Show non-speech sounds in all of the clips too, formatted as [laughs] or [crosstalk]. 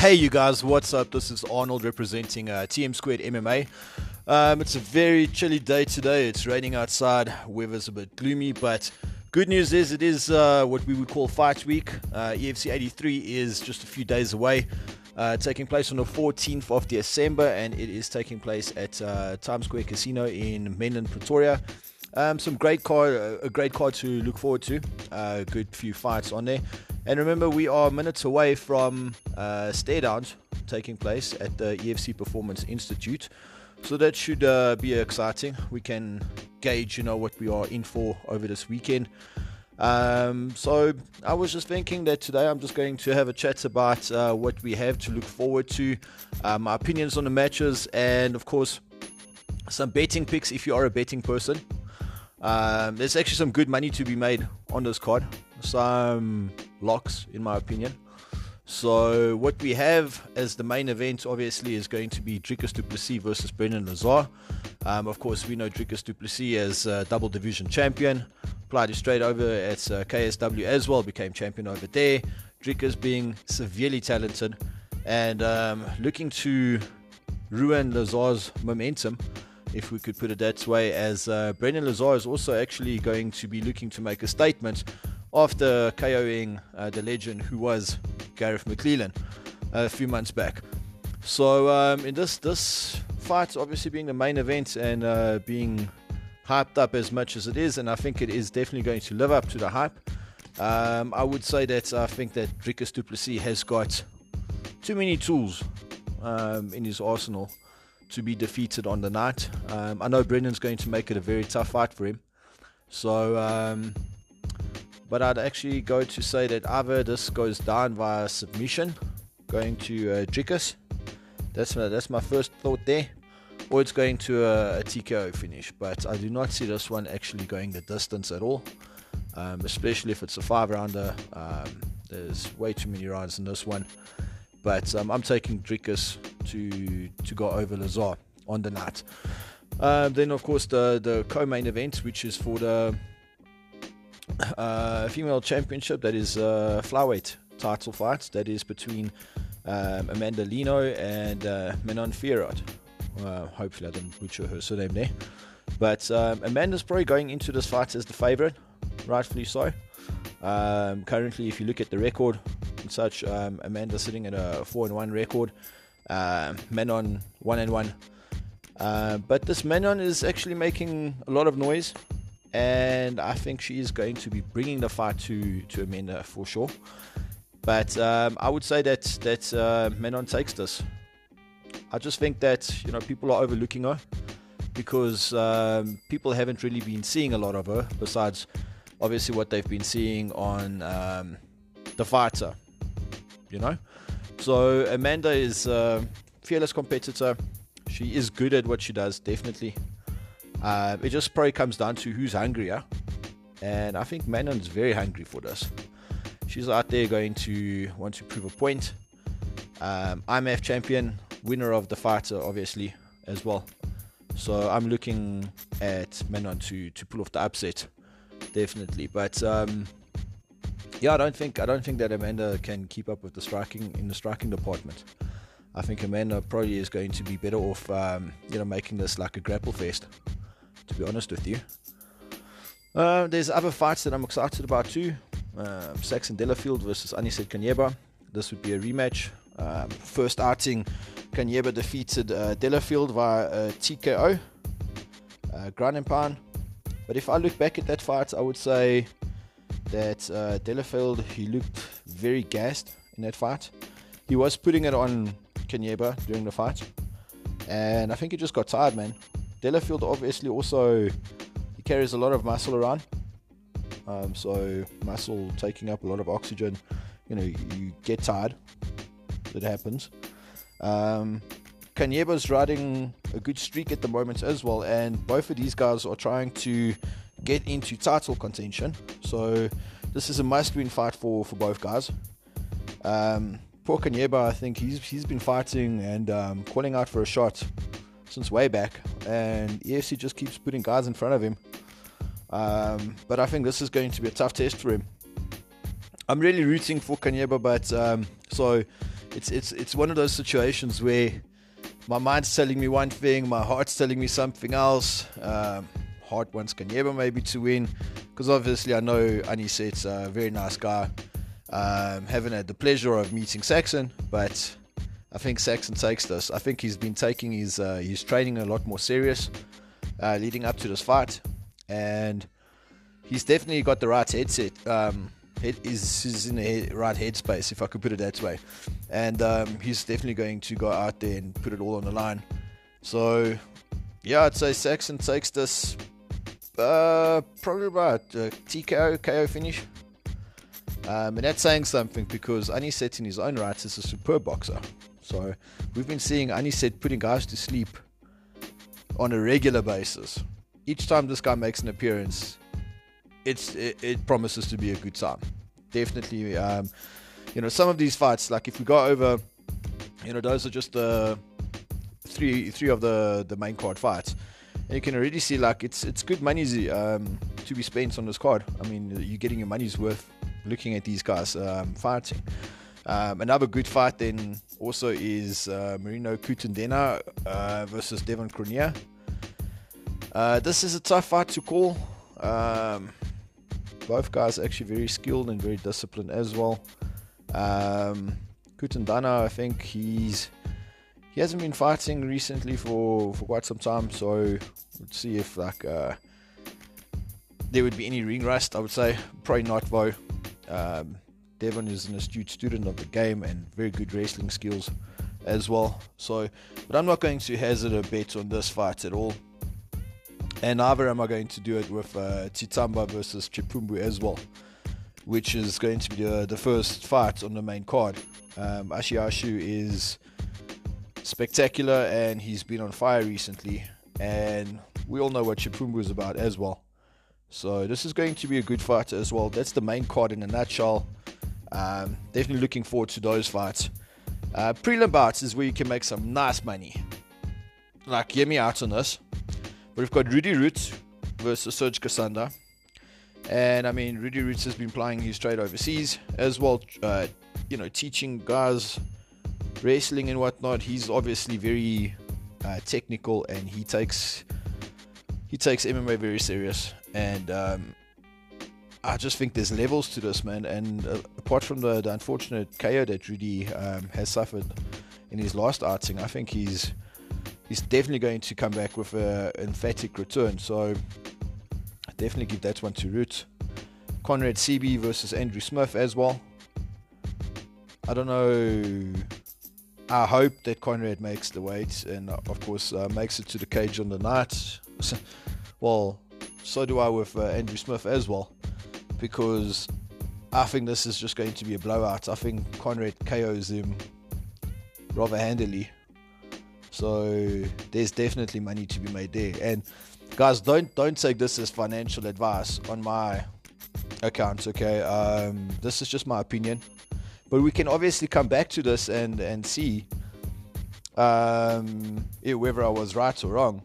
Hey, you guys, what's up? This is Arnold representing uh, TM Squared MMA. Um, it's a very chilly day today. It's raining outside. Weather's a bit gloomy, but good news is it is uh, what we would call Fight Week. Uh, EFC 83 is just a few days away, uh, taking place on the 14th of December, and it is taking place at uh, Times Square Casino in Menlyn Pretoria. Um, some great card, a great card to look forward to. A good few fights on there. And remember, we are minutes away from uh, stare downs taking place at the EFC Performance Institute. So that should uh, be exciting. We can gauge, you know, what we are in for over this weekend. Um, so I was just thinking that today I'm just going to have a chat about uh, what we have to look forward to, uh, my opinions on the matches, and of course some betting picks if you are a betting person. Um, there's actually some good money to be made on this card. Some locks, in my opinion. So what we have as the main event, obviously, is going to be Dricus du Plessis versus Brendan Lesar. Um, of course, we know Dricus du Plessis as uh, double division champion. Applied straight over at uh, KSW as well, became champion over there. Dricus being severely talented and um, looking to ruin Lesar's momentum if we could put it that way, as uh, Brendan Lesar is also actually going to be looking to make a statement after KOing uh, the legend who was Gareth McLellan a few months back. So um, in this this fight, obviously being the main event and uh, being hyped up as much as it is, and I think it is definitely going to live up to the hype. Um, I would say that I think that Dricus du Plessis has got too many tools um, in his arsenal to be defeated on the night. Um, I know Brendan's going to make it a very tough fight for him. So, um, but I'd actually go to say that either this goes down via submission, going to uh, Dricus. That's my, that's my first thought there. Or it's going to a, a TKO finish. But I do not see this one actually going the distance at all. Um, especially if it's a five rounder. Um, there's way too many rounds in this one. But um, I'm taking Dricus to to go over Lesar on the night. Uh, then, of course, the the co-main event, which is for the uh, female championship, that is uh, flyweight title fight. That is between um, Amanda Lino and uh, Manon Fiorot. Uh, hopefully, I didn't butcher her surname there. But um, Amanda's probably going into this fight as the favorite, rightfully so. Um, currently, if you look at the record and such, um, Amanda sitting at a four and one record. Uh, one and one. Uh, but this Manon is actually making a lot of noise, and I think she is going to be bringing the fight to to Amanda for sure. But um, I would say that that uh, Manon takes this. I just think that you know people are overlooking her because um, people haven't really been seeing a lot of her besides obviously what they've been seeing on um, the fighter. You know, so Amanda is a fearless competitor. She is good at what she does, definitely. Uh, it just probably comes down to who's hungrier, and I think Manon's very hungry for this. She's out there going to want to prove a point. Um, IMMAF champion, winner of the fighter, obviously as well. So I'm looking at Manon to to pull off the upset definitely. But um, yeah, I don't think I don't think that Amanda can keep up with the striking in the striking department. I think Amanda probably is going to be better off, um, you know, making this like a grapple fest. To be honest with you, uh, there's other fights that I'm excited about too. Um, Saxon Delafield versus Aniset Kanyeba. This would be a rematch. Um, first outing, Kanyeba defeated uh, Delafield via uh, TKO, uh, ground and pound. But if I look back at that fight, I would say that uh, Delafield he looked very gassed in that fight. He was putting it on Kanyeba during the fight, and I think he just got tired, man. Delafield obviously also he carries a lot of muscle around, um, so muscle taking up a lot of oxygen. You know, you get tired. It happens. Um, Kanyeba's riding a good streak at the moment as well, and both of these guys are trying to get into title contention. So this is a must-win fight for for both guys. Um, poor Kanyeba, I think he's he's been fighting and um, calling out for a shot since way back, and EFC just keeps putting guys in front of him. Um, but I think this is going to be a tough test for him. I'm really rooting for Kanyeba, but um, so it's it's it's one of those situations where my mind's telling me one thing, my heart's telling me something else. Um, heart wants Kanyeba maybe to win, because obviously I know Aniset's a very nice guy. Um, haven't had the pleasure of meeting Saxon, but I think Saxon takes this. I think he's been taking his uh, his training a lot more serious, uh, leading up to this fight, and he's definitely got the right headset. Um, head is is in the head, right headspace, if I could put it that way, and um, he's definitely going to go out there and put it all on the line. So, yeah, I'd say Saxon takes this uh, probably about uh, TKO KO finish. Um, and that's saying something because Aniset in his own right is a superb boxer. So we've been seeing Aniset putting guys to sleep on a regular basis. Each time this guy makes an appearance, it's it, it promises to be a good time. Definitely, um, you know, some of these fights, like if we go over, you know, those are just the three three of the the main card fights. And you can already see like it's it's good money um, to be spent on this card. I mean, you're getting your money's worth looking at these guys um, fighting. Um, another good fight then also is uh, Marino Kutundena uh, versus Devon Cronje. Uh, this is a tough fight to call. Um, both guys are actually very skilled and very disciplined as well. Um, Kutundana, I think he's he hasn't been fighting recently for, for quite some time, so let's see if like uh, there would be any ring rust. I would say probably not though. Um, Devon is an astute student of the game and very good wrestling skills as well. So, but I'm not going to hazard a bet on this fight at all. And neither am I going to do it with uh, Titamba versus Chipumbu as well, which is going to be the, the first fight on the main card. Um, Ashiashu is spectacular and he's been on fire recently, and we all know what Chipumbu is about as well. So this is going to be a good fight as well. That's the main card in a nutshell. Um, definitely looking forward to those fights. Uh, prelim bouts is where you can make some nice money. Like, hear me out on this. We've got Rudy Roots versus Serge Kasanda. And I mean, Rudy Roots has been playing his trade overseas as well, uh, you know, teaching guys wrestling and whatnot. He's obviously very uh, technical and he takes he takes MMA very serious. And um, I just think there's levels to this, man. And uh, apart from the, the, unfortunate KO that Rudy um, has suffered in his last outing, I think he's he's definitely going to come back with an emphatic return. So I definitely give that one to Root. Conrad CB versus Andrew Smith as well. I don't know. I hope that Conrad makes the weight and, of course, uh, makes it to the cage on the night. [laughs] well, so do I with uh, Andrew Smith as well because I think this is just going to be a blowout. I think Conrad KOs him rather handily. So there's definitely money to be made there. And guys, don't don't take this as financial advice on my account. Okay, um, this is just my opinion, but we can obviously come back to this and and see um, whether I was right or wrong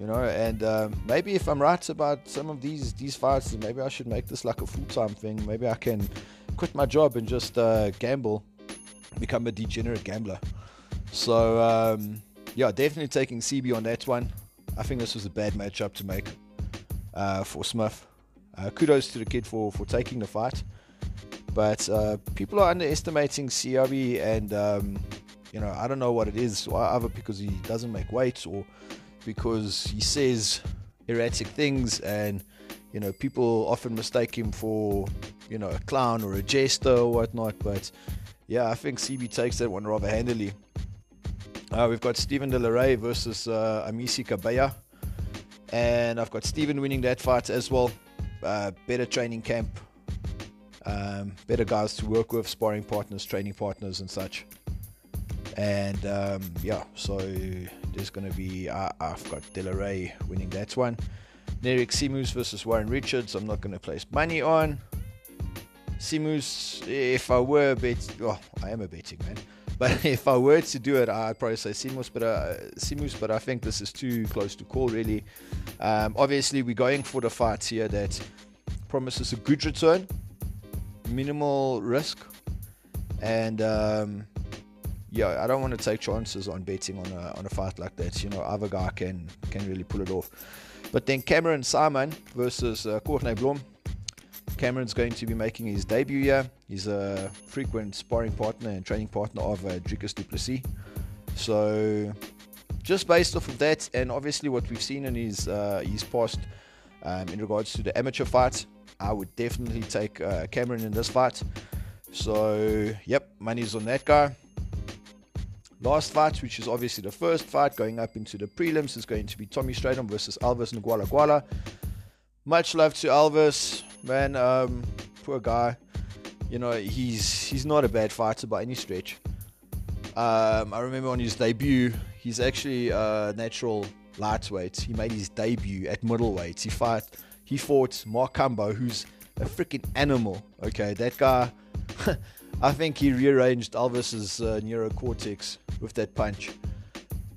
you know. And um, maybe if I'm right about some of these these fights, maybe I should make this like a full time thing. Maybe I can quit my job and just uh, gamble, become a degenerate gambler. So um, yeah, definitely taking CB on that one. I think this was a bad matchup to make uh, for Smith. Uh, kudos to the kid for for taking the fight. But uh, people are underestimating CRB, and um, you know I don't know what it is, either because he doesn't make weight or because he says erratic things and you know people often mistake him for you know a clown or a jester or whatnot. But yeah i think cb takes that one rather handily. Uh, we've got Stephen De La Rey versus uh, Amisi Kabaya. And I've got Stephen winning that fight as well. Uh, better training camp. Um, better guys to work with sparring partners training partners and such. And um, yeah so there's going to be uh, I've got Delaray winning that one. Nerik Simus versus Warren Richards. I'm not going to place money on. Simus, if I were a bet, well, I am a betting man. [laughs] But if I were to do it, I'd probably say Simus, but uh, Simus, but I think this is too close to call, really. Um, obviously, we're going for the fight here that promises a good return, minimal risk, and um, yeah, I don't want to take chances on betting on a on a fight like that. You know, other guy can can really pull it off. But then Cameron Simon versus uh, Courtney Blom. Cameron's going to be making his debut here. He's a frequent sparring partner and training partner of uh, Dricus du Plessis. So, just based off of that, and obviously what we've seen in his uh, his past um, in regards to the amateur fights, I would definitely take uh, Cameron in this fight. So, yep, money's on that guy. Last fight, which is obviously the first fight going up into the prelims, is going to be Tommy Strydom versus Elvis Nguala Much love to Elvis, man. Um, poor guy. You know, he's he's not a bad fighter by any stretch. Um, I remember on his debut, he's actually a natural lightweight. He made his debut at middleweight. He fought he fought Mark Cumbo, who's a freaking animal. Okay, that guy. [laughs] I think he rearranged Elvis's uh, neurocortex with that punch.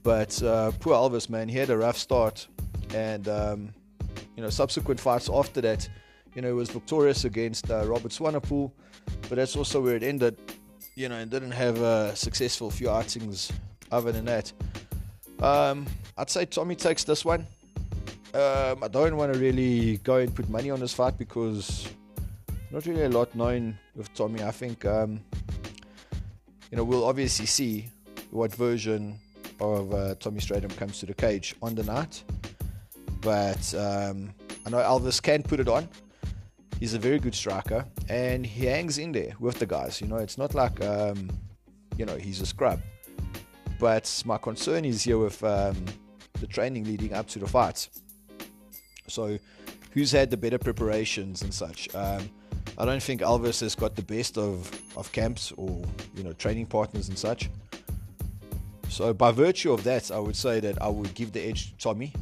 But uh, poor Elvis, man, he had a rough start, and um, you know, subsequent fights after that, you know, he was victorious against uh, Robert Swanepoel, but that's also where it ended. You know, and didn't have a successful few outings other than that. Um, I'd say Tommy takes this one. Um, I don't want to really go and put money on this fight because not really a lot known with Tommy. I think um, you know we'll obviously see what version of uh, Tommy Strydom comes to the cage on the night. But um, I know Elvis can put it on. He's a very good striker and he hangs in there with the guys. You know, it's not like, um, you know, he's a scrub. But my concern is here with um, the training leading up to the fights. So, who's had the better preparations and such? Um, I don't think Elvis has got the best of, of camps or you know training partners and such. So by virtue of that, I would say that I would give the edge to Tommy,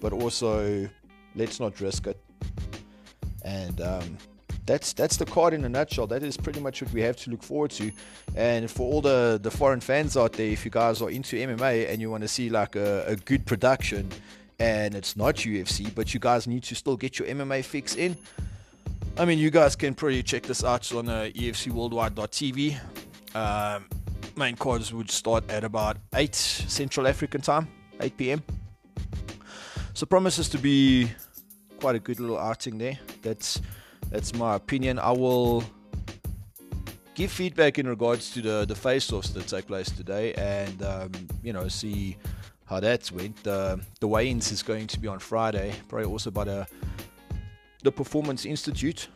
but also let's not risk it. And um, that's that's the card in a nutshell. That is pretty much what we have to look forward to. And for all the the foreign fans out there, if you guys are into MMA and you want to see like a, a good production, and it's not UFC, but you guys need to still get your MMA fix in. I mean, you guys can probably check this out on uh, EFCWorldwide.tv. Um, main cards would start at about 8 Central African time, 8 p.m. So promises to be quite a good little outing there. That's that's my opinion. I will give feedback in regards to the the face-offs that take place today, and um, you know see how that went. The the weigh-ins is going to be on Friday, probably also by the the Performance Institute.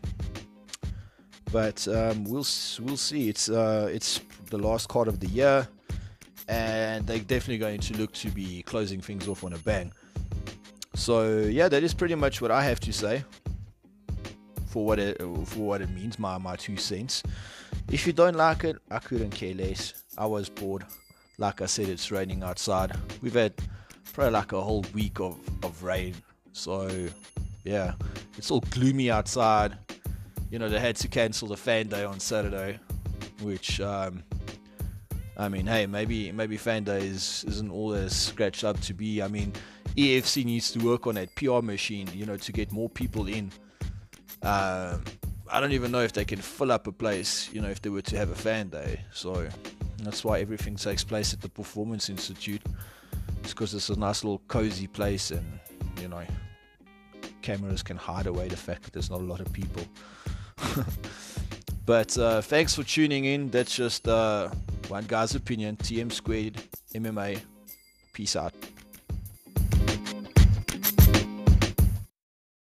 But um, we'll we'll see. It's uh, it's the last card of the year, and they're definitely going to look to be closing things off on a bang. So yeah, that is pretty much what I have to say for what it for what it means. My my two cents. If you don't like it, I couldn't care less. I was bored. Like I said, it's raining outside. We've had probably like a whole week of, of rain. So yeah, it's all gloomy outside. You know, they had to cancel the fan day on Saturday, which um, I mean, hey, maybe maybe fan day is, isn't all as scratched up to be. I mean, EFC needs to work on that PR machine, you know, to get more people in. Uh, I don't even know if they can fill up a place, you know, if they were to have a fan day. So that's why everything takes place at the Performance Institute. It's because it's a nice little cozy place, and you know, cameras can hide away the fact that there's not a lot of people. [laughs] but uh, thanks for tuning in. That's just uh, one guy's opinion. TM squared MMA. Peace out.